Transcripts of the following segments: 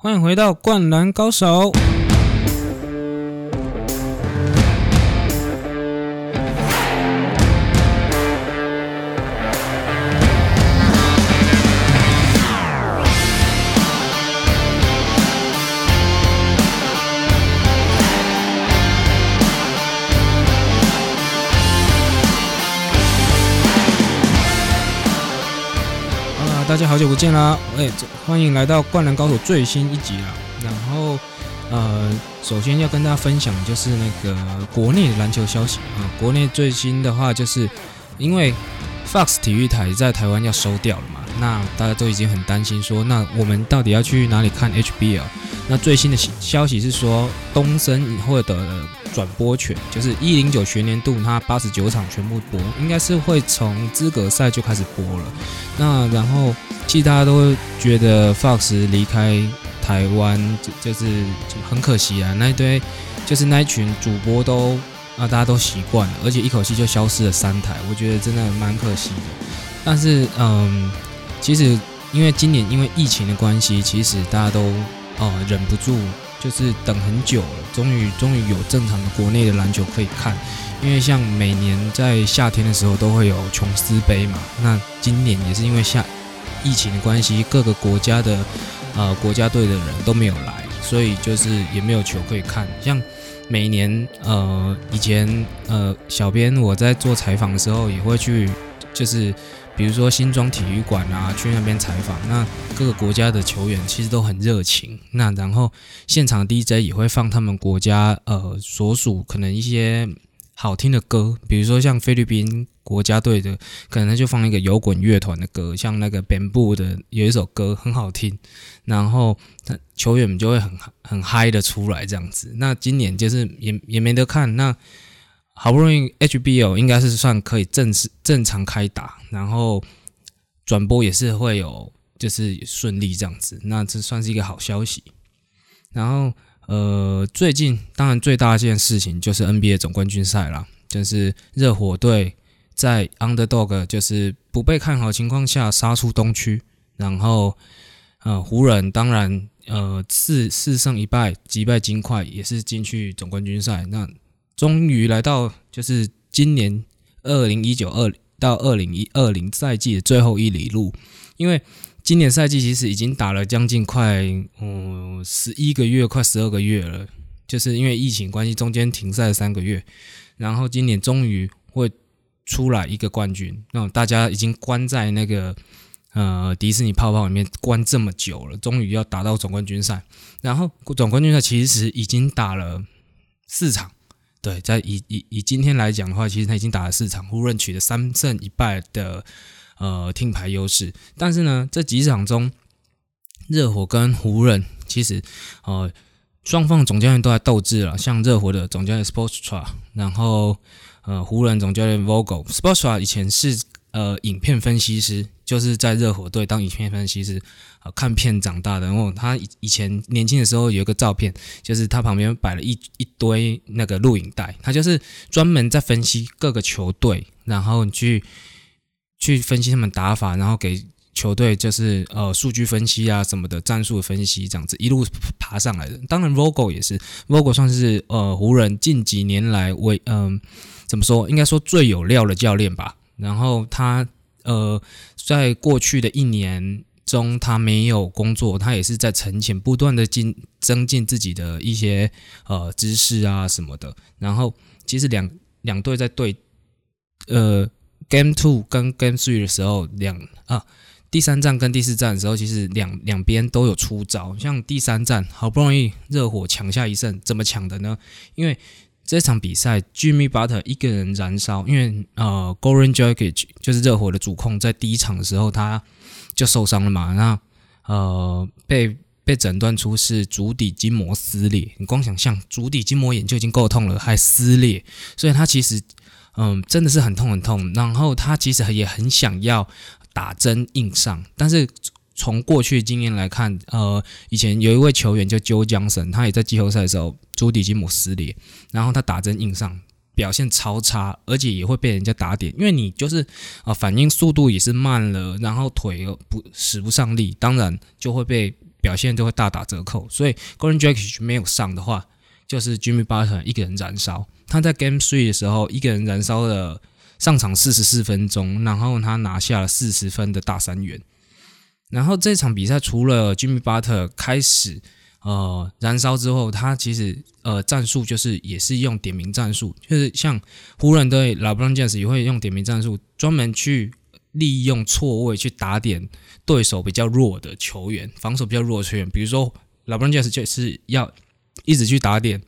欢迎回到《灌篮高手》。大家好久不见啦！哎、欢迎来到《灌篮高手》最新一集啦。然后，呃，首先要跟大家分享就是那个国内的篮球消息啊。国内最新的话，就是因为 Fox 体育台在台湾要收掉了嘛，那大家都已经很担心说，那我们到底要去哪里看 HBL？那最新的消息是说，东森以后的转播权，就是一零九学年度它八十九场全部播，应该是会从资格赛就开始播了。那然后，其实大家都觉得 Fox 离开台湾就是很可惜啊，那一堆就是那一群主播都啊大家都习惯了，而且一口气就消失了三台，我觉得真的蛮可惜的。但是嗯，其实因为今年因为疫情的关系，其实大家都哦忍不住就是等很久了，终于终于有正常的国内的篮球可以看。因为像每年在夏天的时候都会有琼斯杯嘛，那今年也是因为下疫情的关系，各个国家的呃国家队的人都没有来，所以就是也没有球可以看。像每年呃以前呃小编我在做采访的时候也会去，就是比如说新庄体育馆啊，去那边采访，那各个国家的球员其实都很热情。那然后现场 DJ 也会放他们国家呃所属可能一些。好听的歌，比如说像菲律宾国家队的，可能就放一个摇滚乐团的歌，像那个 Bamboo 的有一首歌很好听，然后球员们就会很很嗨的出来这样子。那今年就是也也没得看，那好不容易，HBO 应该是算可以正式正常开打，然后转播也是会有就是顺利这样子，那这算是一个好消息。然后。呃，最近当然最大一件事情就是 NBA 总冠军赛啦，就是热火队在 Underdog 就是不被看好情况下杀出东区，然后呃湖人当然呃四四胜一败击败金块也是进去总冠军赛，那终于来到就是今年二零一九二到二零一二零赛季的最后一里路，因为。今年赛季其实已经打了将近快嗯十一个月，快十二个月了，就是因为疫情关系，中间停赛三个月，然后今年终于会出来一个冠军。那大家已经关在那个呃迪士尼泡泡里面关这么久了，终于要打到总冠军赛。然后总冠军赛其实已经打了四场，对，在以以以今天来讲的话，其实他已经打了四场，湖人取得三胜一败的。呃，听牌优势，但是呢，这几场中，热火跟湖人其实，呃，双方总教练都在斗智了。像热火的总教练 Sportstra，然后呃，湖人总教练 Vogel。Sportstra 以前是呃影片分析师，就是在热火队当影片分析师，呃，看片长大的。然后他以以前年轻的时候有一个照片，就是他旁边摆了一一堆那个录影带，他就是专门在分析各个球队，然后你去。去分析他们打法，然后给球队就是呃数据分析啊什么的战术分析，这样子一路爬上来的。当然，Vogel 也是，Vogel 算是呃湖人近几年来为嗯怎么说，应该说最有料的教练吧。然后他呃在过去的一年中，他没有工作，他也是在沉潜，不断的进增进自己的一些呃知识啊什么的。然后其实两两队在对呃。Game Two 跟 Game Three 的时候，两啊第三站跟第四站的时候，其实两两边都有出招。像第三站，好不容易热火抢下一胜，怎么抢的呢？因为这场比赛 Jimmy Butler 一个人燃烧，因为呃 Goran Dragic 就是热火的主控，在第一场的时候他就受伤了嘛，那呃被被诊断出是足底筋膜撕裂。你光想象足底筋膜炎就已经够痛了，还撕裂，所以他其实。嗯，真的是很痛很痛。然后他其实也很想要打针硬上，但是从过去经验来看，呃，以前有一位球员叫 Joe Johnson，他也在季后赛的时候足底筋膜撕裂，然后他打针硬上，表现超差，而且也会被人家打点，因为你就是啊反应速度也是慢了，然后腿又不使不上力，当然就会被表现都会大打折扣。所以 Golden Dragic 没有上的话，就是 Jimmy Butler 一个人燃烧。他在 Game Three 的时候，一个人燃烧了上场四十四分钟，然后他拿下了四十分的大三元。然后这场比赛除了 Jimmy Butler 开始呃燃烧之后，他其实呃战术就是也是用点名战术，就是像湖人队 LeBron James 也会用点名战术，专门去利用错位去打点对手比较弱的球员，防守比较弱的球员，比如说 LeBron James 就是要一直去打点。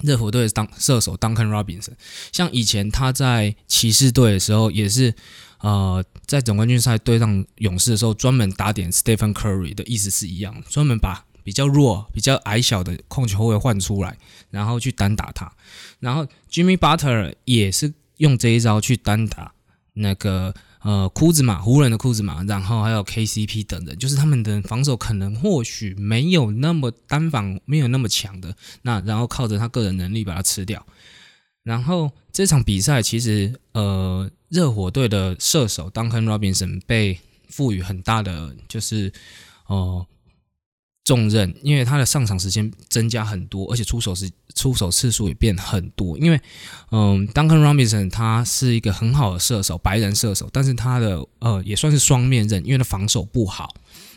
热火队当射手 Duncan Robinson，像以前他在骑士队的时候，也是呃在总冠军赛对上勇士的时候，专门打点 Stephen Curry 的意思是一样，专门把比较弱、比较矮小的控球后卫换出来，然后去单打他。然后 Jimmy Butler 也是用这一招去单打那个。呃，库兹马，湖人的库兹马，然后还有 KCP 等人，就是他们的防守可能或许没有那么单防，没有那么强的，那然后靠着他个人能力把它吃掉。然后这场比赛其实，呃，热火队的射手 Duncan Robinson 被赋予很大的就是呃重任，因为他的上场时间增加很多，而且出手时。出手次数也变很多，因为，嗯，Duncan Robinson 他是一个很好的射手，白人射手，但是他的呃也算是双面刃，因为他防守不好，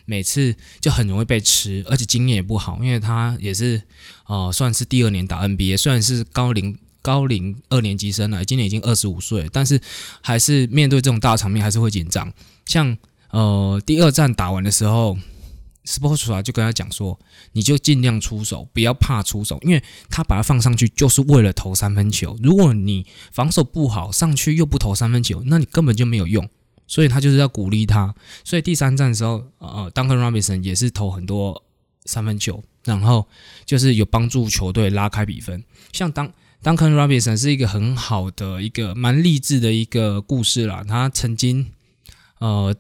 每次就很容易被吃，而且经验也不好，因为他也是呃算是第二年打 NBA，虽然是高龄高龄二年级生了，今年已经二十五岁，但是还是面对这种大场面还是会紧张。像呃第二战打完的时候。Sportsra 就跟他讲说，你就尽量出手，不要怕出手，因为他把他放上去就是为了投三分球。如果你防守不好，上去又不投三分球，那你根本就没有用。所以他就是要鼓励他。所以第三站的时候，呃，Duncan Robinson 也是投很多三分球，然后就是有帮助球队拉开比分。像当 Duncan Robinson 是一个很好的一个蛮励志的一个故事啦。他曾经呃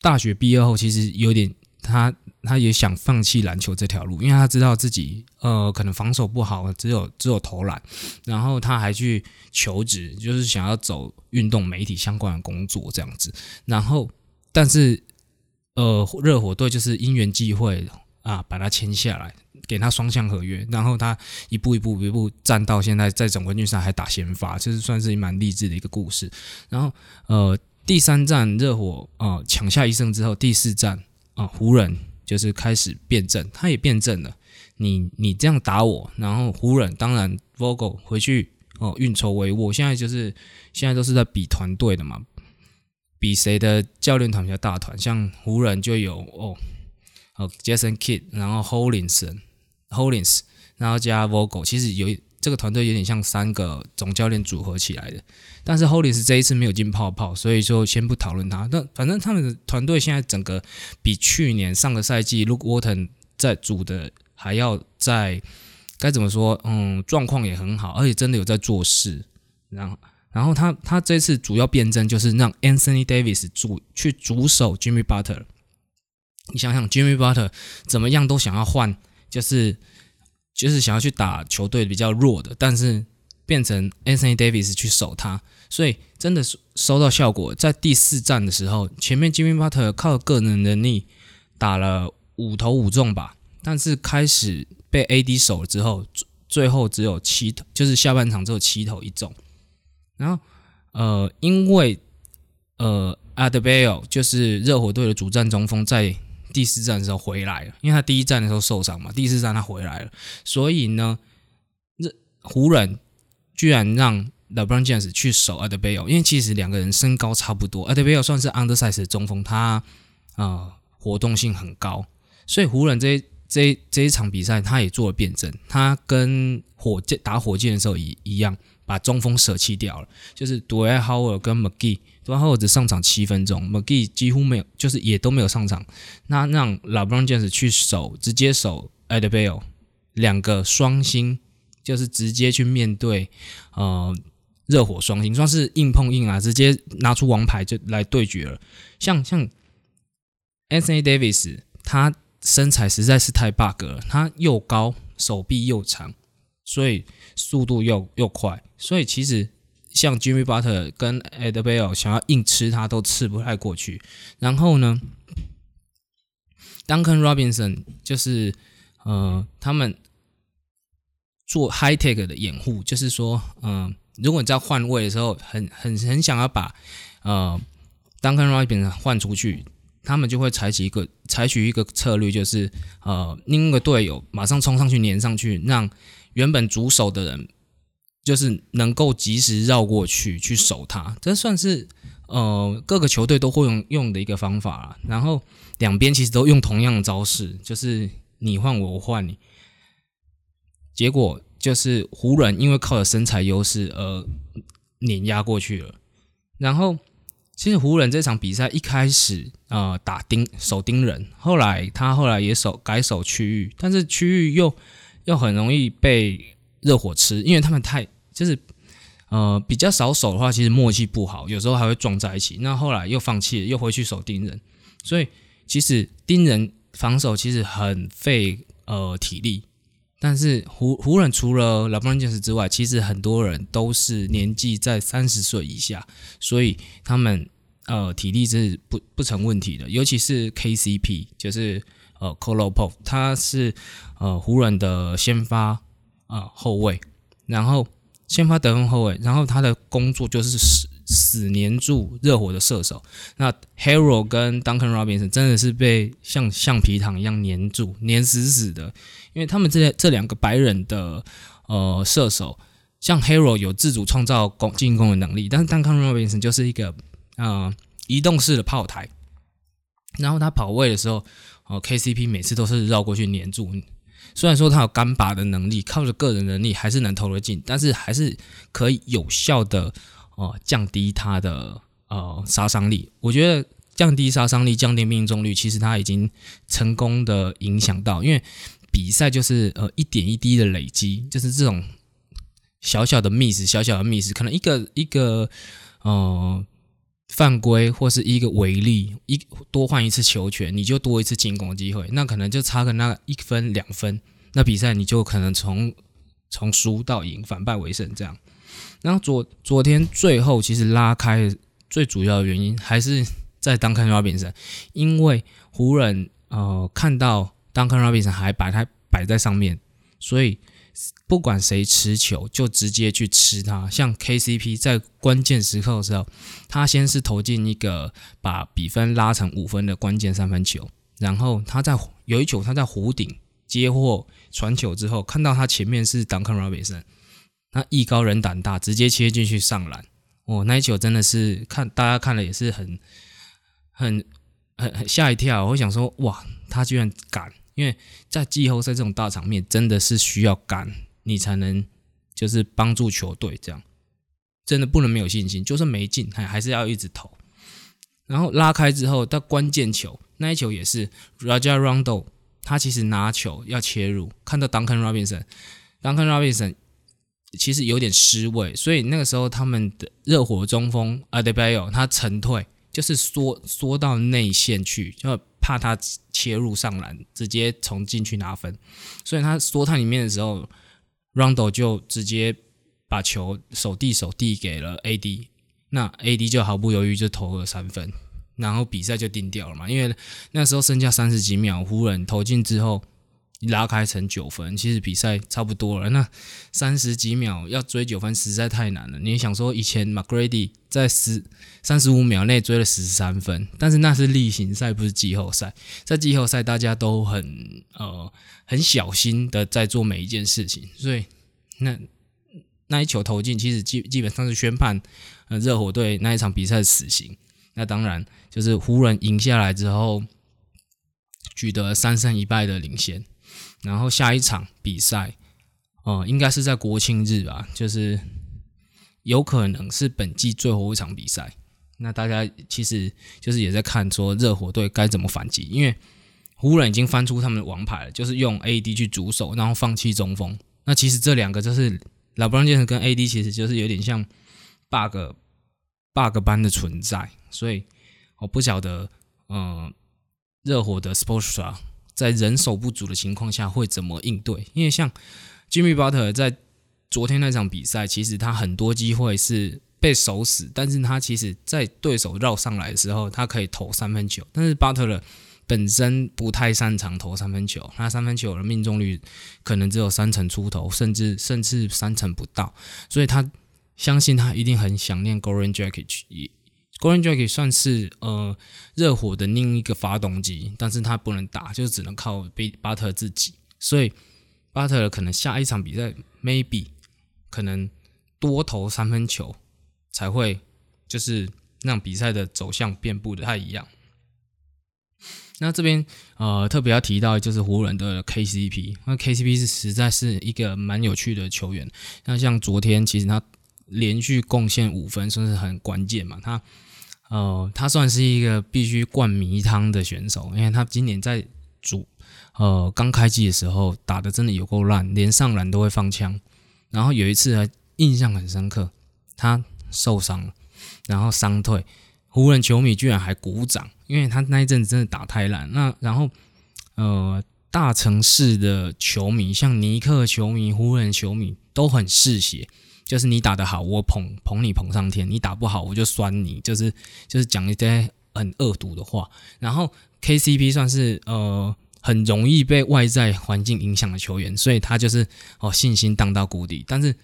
大学毕业后，其实有点。他他也想放弃篮球这条路，因为他知道自己呃可能防守不好，只有只有投篮，然后他还去求职，就是想要走运动媒体相关的工作这样子。然后但是呃热火队就是因缘际会啊把他签下来，给他双向合约，然后他一步一步一步站到现在在总冠军赛还打先发，这是算是蛮励志的一个故事。然后呃第三战热火啊抢下一胜之后，第四战。啊，湖人就是开始变阵，他也变阵了。你你这样打我，然后湖人当然 Vogel 回去哦运筹帷幄。现在就是现在都是在比团队的嘛，比谁的教练团比较大团。像湖人就有哦哦 Jason Kidd，然后 Holins，Holins，然后加 Vogel，其实有这个团队有点像三个总教练组合起来的。但是 Holins 这一次没有进泡泡，所以就先不讨论他。但反正他们的团队现在整个比去年上个赛季 Luke Walton 在组的还要在该怎么说？嗯，状况也很好，而且真的有在做事。然后，然后他他这次主要辩证就是让 Anthony Davis 主去主守 Jimmy Butler。你想想，Jimmy Butler 怎么样都想要换，就是就是想要去打球队比较弱的，但是。变成 Anthony Davis 去守他，所以真的是收到效果。在第四战的时候，前面 Jimmy Butler 靠个人能力打了五投五中吧，但是开始被 AD 守了之后，最后只有七投，就是下半场只有七投一中。然后呃，因为呃 a d b e l 就是热火队的主战中锋，在第四战的时候回来了，因为他第一战的时候受伤嘛，第四战他回来了，所以呢，这湖人。居然让 LeBron James 去守 Adbell，因为其实两个人身高差不多，Adbell 算是 undersize 的中锋，他啊活动性很高，所以湖人这这这一场比赛他也做了辩证，他跟火箭打火箭的时候一一样，把中锋舍弃掉了，就是 Dwight Howard 跟 McGee 然后只上场七分钟，McGee 几乎没有，就是也都没有上场，那让 LeBron James 去守，直接守 Adbell，两个双星。就是直接去面对，呃，热火双星，算是硬碰硬啊，直接拿出王牌就来对决了。像像 Anthony Davis，他身材实在是太 bug 了，他又高，手臂又长，所以速度又又快，所以其实像 Jimmy Butler 跟 Adbell 想要硬吃他都吃不太过去。然后呢，Duncan Robinson 就是呃他们做 high tech 的掩护，就是说，嗯，如果你在换位的时候，很很很想要把呃 Duncan Robinson 换出去，他们就会采取一个采取一个策略，就是呃另一个队友马上冲上去粘上去，让原本主守的人就是能够及时绕过去去守他，这算是呃各个球队都会用用的一个方法然后两边其实都用同样的招式，就是你换我，我换你。结果就是湖人因为靠着身材优势而碾压过去了。然后其实湖人这场比赛一开始呃打盯守盯人，后来他后来也守改守区域，但是区域又又很容易被热火吃，因为他们太就是呃比较少守的话，其实默契不好，有时候还会撞在一起。那后来又放弃了，又回去守盯人，所以其实盯人防守其实很费呃体力。但是湖湖人除了 LeBron James 之外，其实很多人都是年纪在三十岁以下，所以他们呃体力是不不成问题的。尤其是 KCP，就是呃 Colo Pop，他是呃湖人的先发啊后卫，然后先发得分后卫，然后他的工作就是死死黏住热火的射手。那 Hero 跟 Duncan Robinson 真的是被像橡皮糖一样黏住，黏死死的。因为他们这这两个白人的呃射手，像 Hero 有自主创造攻进攻的能力，但是 Duncan Robinson 就是一个呃移动式的炮台，然后他跑位的时候，哦 KCP 每次都是绕过去黏住。虽然说他有干拔的能力，靠着个人能力还是能投得进，但是还是可以有效的哦降低他的呃杀伤力。我觉得降低杀伤力、降低命中率，其实他已经成功的影响到，因为。比赛就是呃一点一滴的累积，就是这种小小的 miss，小小的 miss，可能一个一个呃犯规或是一个违例，一多换一次球权，你就多一次进攻机会，那可能就差个那一分两分，那比赛你就可能从从输到赢，反败为胜这样。然后昨昨天最后其实拉开最主要的原因还是在当看花比赛，因为湖人呃看到。Duncan Robinson 还把他摆在上面，所以不管谁持球就直接去吃他。像 KCP 在关键时刻的时候，他先是投进一个把比分拉成五分的关键三分球，然后他在有一球他在弧顶接获传球之后，看到他前面是 Duncan Robinson，他艺高人胆大，直接切进去上篮。哦，那一球真的是看大家看了也是很很很吓一跳。我想说，哇，他居然敢！因为在季后赛这种大场面，真的是需要干你才能就是帮助球队这样，真的不能没有信心，就算没进还还是要一直投。然后拉开之后，到关键球那一球也是 Raja Rondo，他其实拿球要切入，看到 Duncan Robinson，Duncan Robinson 其实有点失位，所以那个时候他们的热火中锋 Adebayo 他沉退，就是缩缩到内线去，就。怕他切入上篮，直接从禁区拿分，所以他缩探里面的时候，Rondo 就直接把球手递手递给了 AD，那 AD 就毫不犹豫就投了三分，然后比赛就定掉了嘛。因为那时候剩下三十几秒，湖人投进之后。拉开成九分，其实比赛差不多了。那三十几秒要追九分实在太难了。你想说以前 McGrady 在十三十五秒内追了十三分，但是那是例行赛，不是季后赛。在季后赛，大家都很呃很小心的在做每一件事情，所以那那一球投进，其实基基本上是宣判呃热火队那一场比赛的死刑。那当然就是湖人赢下来之后，取得三胜一败的领先。然后下一场比赛，哦，应该是在国庆日吧，就是有可能是本季最后一场比赛。那大家其实就是也在看说热火队该怎么反击，因为湖人已经翻出他们的王牌了，就是用 AD 去主守，然后放弃中锋。那其实这两个就是老布朗杰森跟 AD 其实就是有点像 bug bug 般的存在，所以我不晓得，嗯，热火的 sports。在人手不足的情况下会怎么应对？因为像 Jimmy Butler 在昨天那场比赛，其实他很多机会是被守死，但是他其实在对手绕上来的时候，他可以投三分球。但是 Butler 本身不太擅长投三分球，他三分球的命中率可能只有三成出头，甚至甚至三成不到，所以他相信他一定很想念 Goran Dragic。Goran Dragic 算是呃热火的另一个发动机，但是他不能打，就只能靠巴特自己，所以巴特可能下一场比赛 maybe 可能多投三分球才会就是让比赛的走向变不太一样。那这边呃特别要提到就是湖人的 KCP，那 KCP 是实在是一个蛮有趣的球员。那像昨天其实他连续贡献五分，算是很关键嘛。他呃他算是一个必须灌迷汤的选手，因为他今年在主呃刚开季的时候打的真的有够烂，连上篮都会放枪。然后有一次还印象很深刻，他受伤了，然后伤退。湖人球迷居然还鼓掌，因为他那一阵子真的打太烂。那然后，呃，大城市的球迷，像尼克球迷、湖人球迷都很嗜血，就是你打得好，我捧捧你捧上天；你打不好，我就酸你，就是就是讲一些很恶毒的话。然后 KCP 算是呃很容易被外在环境影响的球员，所以他就是哦信心荡到谷底。但是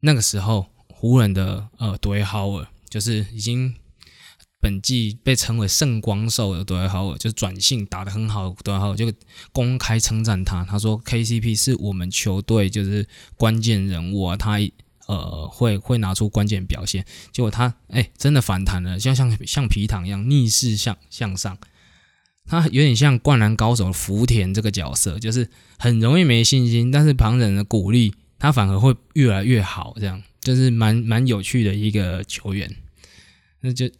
那个时候，湖人的呃多豪尔就是已经。本季被称为圣光兽的多豪尔，就是转性打得很好，多豪尔就公开称赞他。他说：“KCP 是我们球队就是关键人物啊，他呃会会拿出关键表现。”结果他哎真的反弹了，像像像皮糖一样逆势向向上。他有点像灌篮高手福田这个角色，就是很容易没信心，但是旁人的鼓励他反而会越来越好，这样就是蛮蛮有趣的一个球员。那就。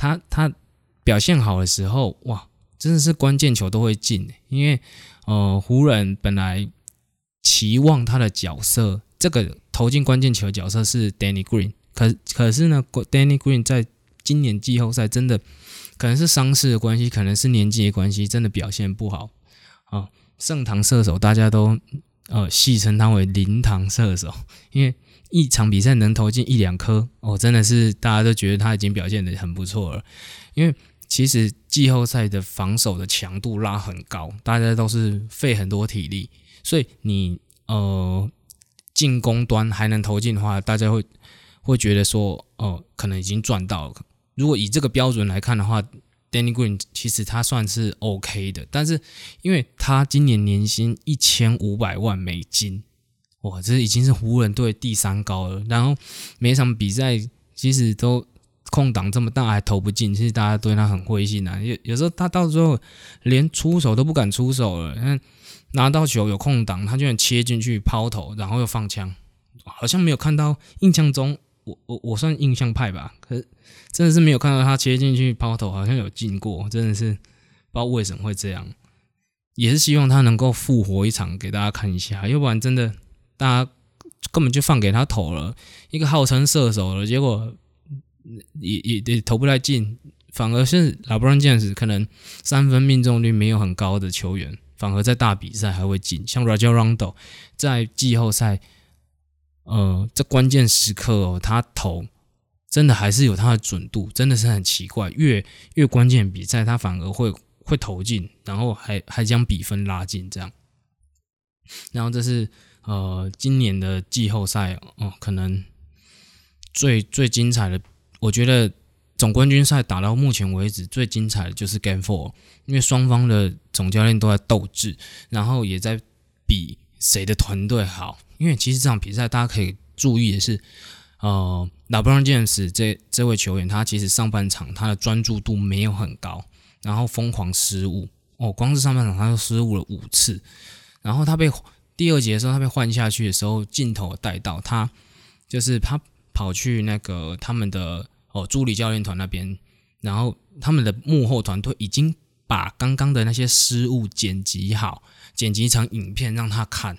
他他表现好的时候，哇，真的是关键球都会进。因为呃，湖人本来期望他的角色，这个投进关键球的角色是 Danny Green，可可是呢，Danny Green 在今年季后赛真的可能是伤势的关系，可能是年纪的关系，真的表现不好啊。盛唐射手大家都呃戏称他为灵堂射手，因为。一场比赛能投进一两颗，哦，真的是大家都觉得他已经表现的很不错了。因为其实季后赛的防守的强度拉很高，大家都是费很多体力，所以你呃进攻端还能投进的话，大家会会觉得说，哦，可能已经赚到了。如果以这个标准来看的话，Danny Green 其实他算是 OK 的，但是因为他今年年薪一千五百万美金。哇，这已经是湖人队第三高了。然后每场比赛其实都空档这么大还投不进，其实大家对他很灰心啊。有有时候他到最后连出手都不敢出手了。拿到球有空档，他就想切进去抛投，然后又放枪，好像没有看到。印象中，我我我算印象派吧，可是真的是没有看到他切进去抛投，好像有进过，真的是不知道为什么会这样。也是希望他能够复活一场给大家看一下，要不然真的。大家根本就放给他投了，一个号称射手了，结果也也也投不太进，反而是老布朗这样子，可能三分命中率没有很高的球员，反而在大比赛还会进。像 Rajon Rondo 在季后赛，呃，这关键时刻哦，他投真的还是有他的准度，真的是很奇怪，越越关键比赛他反而会会投进，然后还还将比分拉近这样，然后这是。呃，今年的季后赛哦，可能最最精彩的，我觉得总冠军赛打到目前为止最精彩的就是 Game Four，因为双方的总教练都在斗智，然后也在比谁的团队好。因为其实这场比赛大家可以注意的是，呃，LeBron James 这这位球员，他其实上半场他的专注度没有很高，然后疯狂失误哦，光是上半场他就失误了五次，然后他被。第二节的时候，他被换下去的时候，镜头带到他，就是他跑去那个他们的哦助理教练团那边，然后他们的幕后团队已经把刚刚的那些失误剪辑好，剪辑成影片让他看。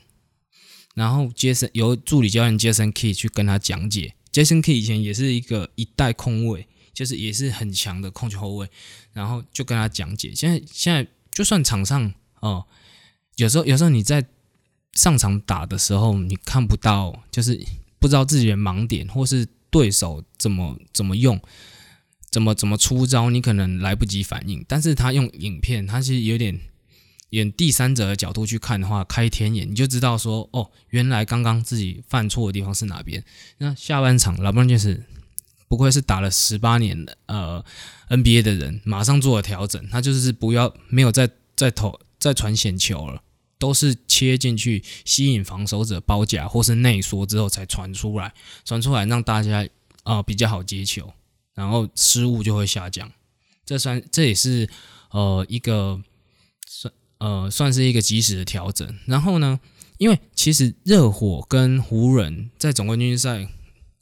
然后杰森由助理教练杰森 Key 去跟他讲解。杰森 Key 以前也是一个一代控卫，就是也是很强的控球后卫，然后就跟他讲解。现在现在就算场上哦，有时候有时候你在。上场打的时候，你看不到，就是不知道自己的盲点，或是对手怎么怎么用。怎么怎么出招，你可能来不及反应。但是他用影片，他是有点演第三者的角度去看的话，开天眼，你就知道说，哦，原来刚刚自己犯错的地方是哪边。那下半场，老布朗就是不愧是打了十八年的呃 NBA 的人，马上做了调整，他就是不要没有再再投再传险球了。都是切进去吸引防守者包夹或是内缩之后才传出来，传出来让大家啊比较好接球，然后失误就会下降。这算这也是呃一个算呃算是一个及时的调整。然后呢，因为其实热火跟湖人在总冠军赛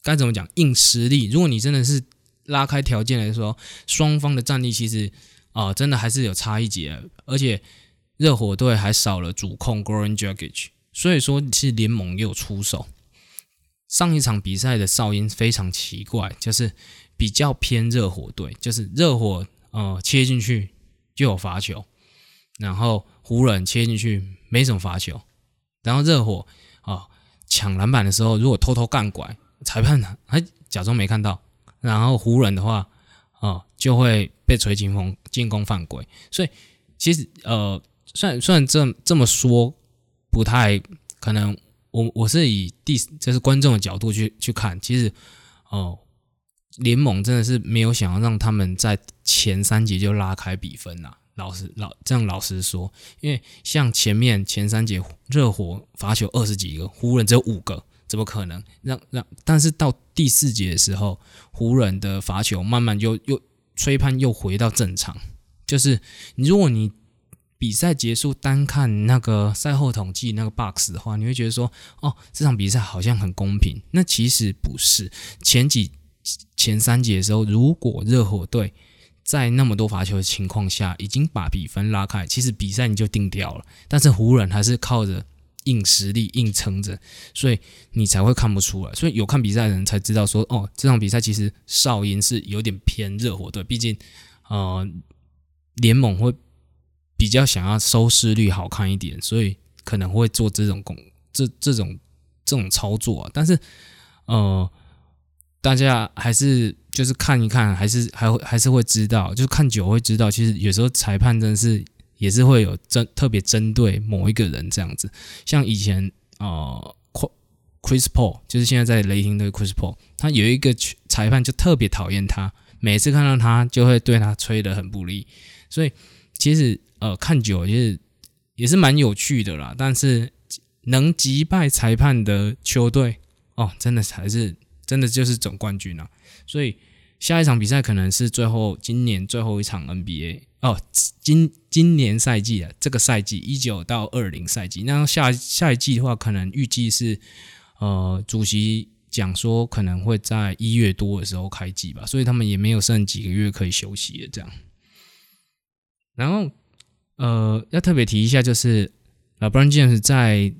该怎么讲硬实力，如果你真的是拉开条件来说，双方的战力其实啊真的还是有差一截，而且。热火队还少了主控 Goran Dragic，所以说其实联盟也有出手。上一场比赛的哨音非常奇怪，就是比较偏热火队，就是热火呃切进去就有罚球，然后湖人切进去没什么罚球，然后热火啊抢篮板的时候如果偷偷干拐，裁判还假装没看到，然后湖人的话啊就会被吹进攻进攻犯规，所以其实呃。算算这这么说不太可能，我我是以第就是观众的角度去去看，其实哦，联盟真的是没有想要让他们在前三节就拉开比分呐。老实老这样老实说，因为像前面前三节热火罚球二十几个，湖人只有五个，怎么可能让让？但是到第四节的时候，湖人的罚球慢慢就又吹判又回到正常，就是如果你。比赛结束，单看那个赛后统计那个 box 的话，你会觉得说，哦，这场比赛好像很公平。那其实不是。前几前三节的时候，如果热火队在那么多罚球的情况下，已经把比分拉开，其实比赛你就定掉了。但是湖人还是靠着硬实力硬撑着，所以你才会看不出来。所以有看比赛的人才知道说，哦，这场比赛其实哨音是有点偏热火队，毕竟呃联盟会。比较想要收视率好看一点，所以可能会做这种工这这种这种操作啊。但是，呃，大家还是就是看一看，还是还会还是会知道，就是看久会知道，其实有时候裁判真的是也是会有针特别针对某一个人这样子。像以前呃，Chris Paul 就是现在在雷霆的 Chris Paul，他有一个裁判就特别讨厌他，每次看到他就会对他吹得很不利，所以其实。呃，看久也是也是蛮有趣的啦。但是能击败裁判的球队哦，真的才是真的就是总冠军啊！所以下一场比赛可能是最后今年最后一场 NBA 哦，今今年赛季啊，这个赛季一九到二零赛季。那下下一季的话，可能预计是呃，主席讲说可能会在一月多的时候开季吧，所以他们也没有剩几个月可以休息了这样。然后。呃，要特别提一下，就是老 b r o n James 在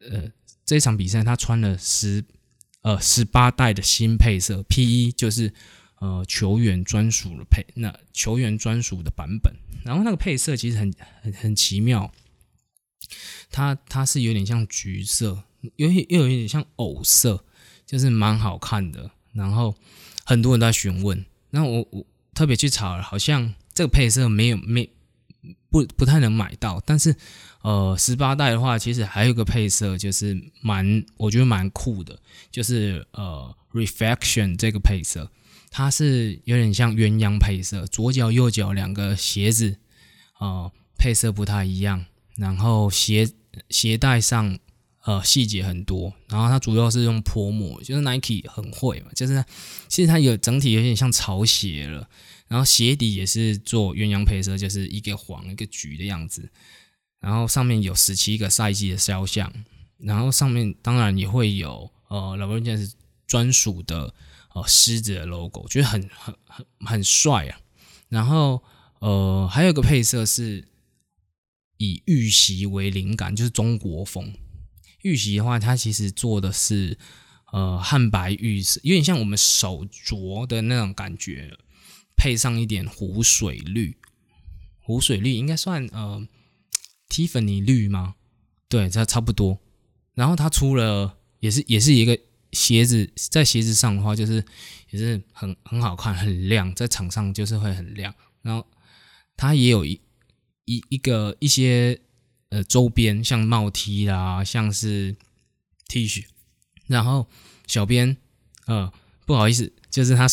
呃这场比赛，他穿了十呃十八代的新配色 P 一，就是呃球员专属的配那球员专属的版本。然后那个配色其实很很很奇妙，它它是有点像橘色，有又有一点像藕色，就是蛮好看的。然后很多人都在询问，那我我特别去查了，好像这个配色没有没。不不太能买到，但是，呃，十八代的话，其实还有个配色，就是蛮我觉得蛮酷的，就是呃，reflection 这个配色，它是有点像鸳鸯配色，左脚右脚两个鞋子啊配色不太一样，然后鞋鞋带上呃细节很多，然后它主要是用泼墨，就是 Nike 很会嘛，就是其实它有整体有点像潮鞋了。然后鞋底也是做鸳鸯配色，就是一个黄一个橘的样子。然后上面有十七个赛季的肖像，然后上面当然也会有呃老人家是专属的呃狮子的 logo，觉得很很很很帅啊。然后呃还有个配色是以玉玺为灵感，就是中国风。玉玺的话，它其实做的是呃汉白玉色，有点像我们手镯的那种感觉。配上一点湖水绿，湖水绿应该算呃蒂芙尼绿吗？对，它差不多。然后它出了也是也是一个鞋子在鞋子上的话，就是也是很很好看，很亮，在场上就是会很亮。然后它也有一一一个一些呃周边，像帽 T 啦，像是 T 恤。然后小编呃不好意思，就是他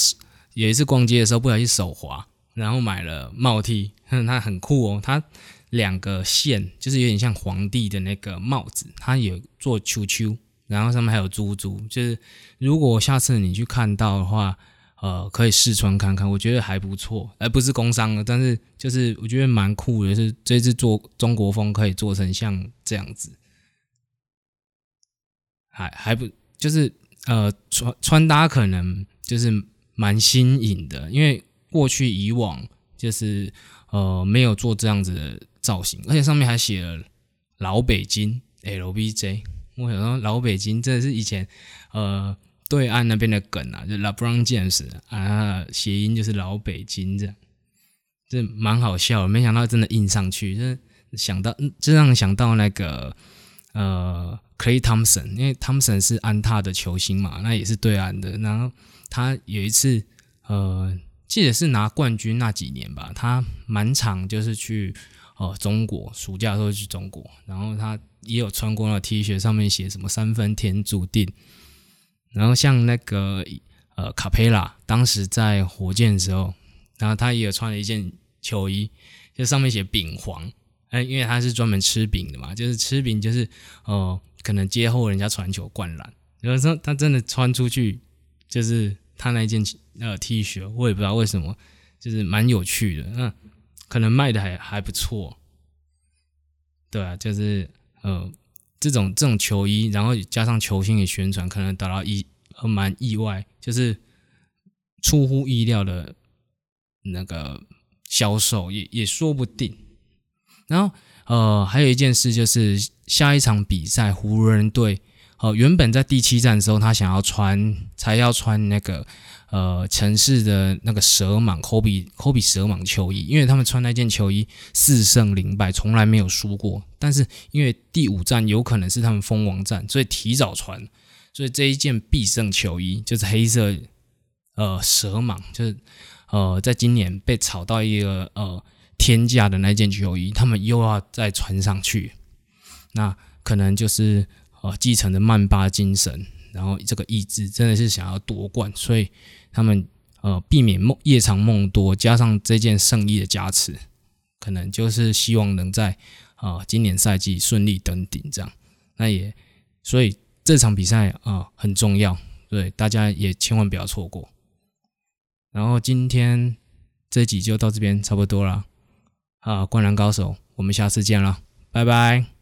有一次逛街的时候不小心手滑，然后买了帽 T，它很酷哦，它两个线就是有点像皇帝的那个帽子，它有做球球。然后上面还有珠珠，就是如果下次你去看到的话，呃，可以试穿看看，我觉得还不错。而不是工商的，但是就是我觉得蛮酷的，是这次做中国风可以做成像这样子，还还不就是呃穿穿搭可能就是蛮新颖的，因为过去以往就是呃没有做这样子的造型，而且上面还写了老北京 LBJ。我想说，老北京真的是以前，呃，对岸那边的梗啊，就 LeBron James 啊，谐音就是老北京这样，这蛮好笑。没想到真的印上去，就想到，就让想到那个呃，Clay Thompson，因为 Thompson 是安踏的球星嘛，那也是对岸的。然后他有一次，呃，记得是拿冠军那几年吧，他满场就是去。哦，中国暑假的时候去中国，然后他也有穿过那 T 恤，上面写什么三分天注定。然后像那个呃卡佩拉，当时在火箭的时候，然后他也有穿了一件球衣，就上面写饼皇，哎，因为他是专门吃饼的嘛，就是吃饼就是呃，可能接后人家传球灌篮。然后说他真的穿出去，就是他那件呃 T 恤，我也不知道为什么，就是蛮有趣的，那。可能卖的还还不错，对啊，就是呃，这种这种球衣，然后加上球星的宣传，可能达到意蛮意外，就是出乎意料的那个销售，也也说不定。然后呃，还有一件事就是下一场比赛，湖人队。哦，原本在第七站的时候，他想要穿，才要穿那个呃城市的那个蛇蟒科比科比蛇蟒球衣，因为他们穿那件球衣四胜零败，从来没有输过。但是因为第五站有可能是他们封王战，所以提早穿，所以这一件必胜球衣就是黑色呃蛇蟒，就是呃在今年被炒到一个呃天价的那件球衣，他们又要再穿上去，那可能就是。呃，继承的曼巴精神，然后这个意志真的是想要夺冠，所以他们呃避免梦夜长梦多，加上这件胜利的加持，可能就是希望能在啊今年赛季顺利登顶这样。那也所以这场比赛啊很重要，对大家也千万不要错过。然后今天这集就到这边差不多了啊，灌篮高手，我们下次见了，拜拜。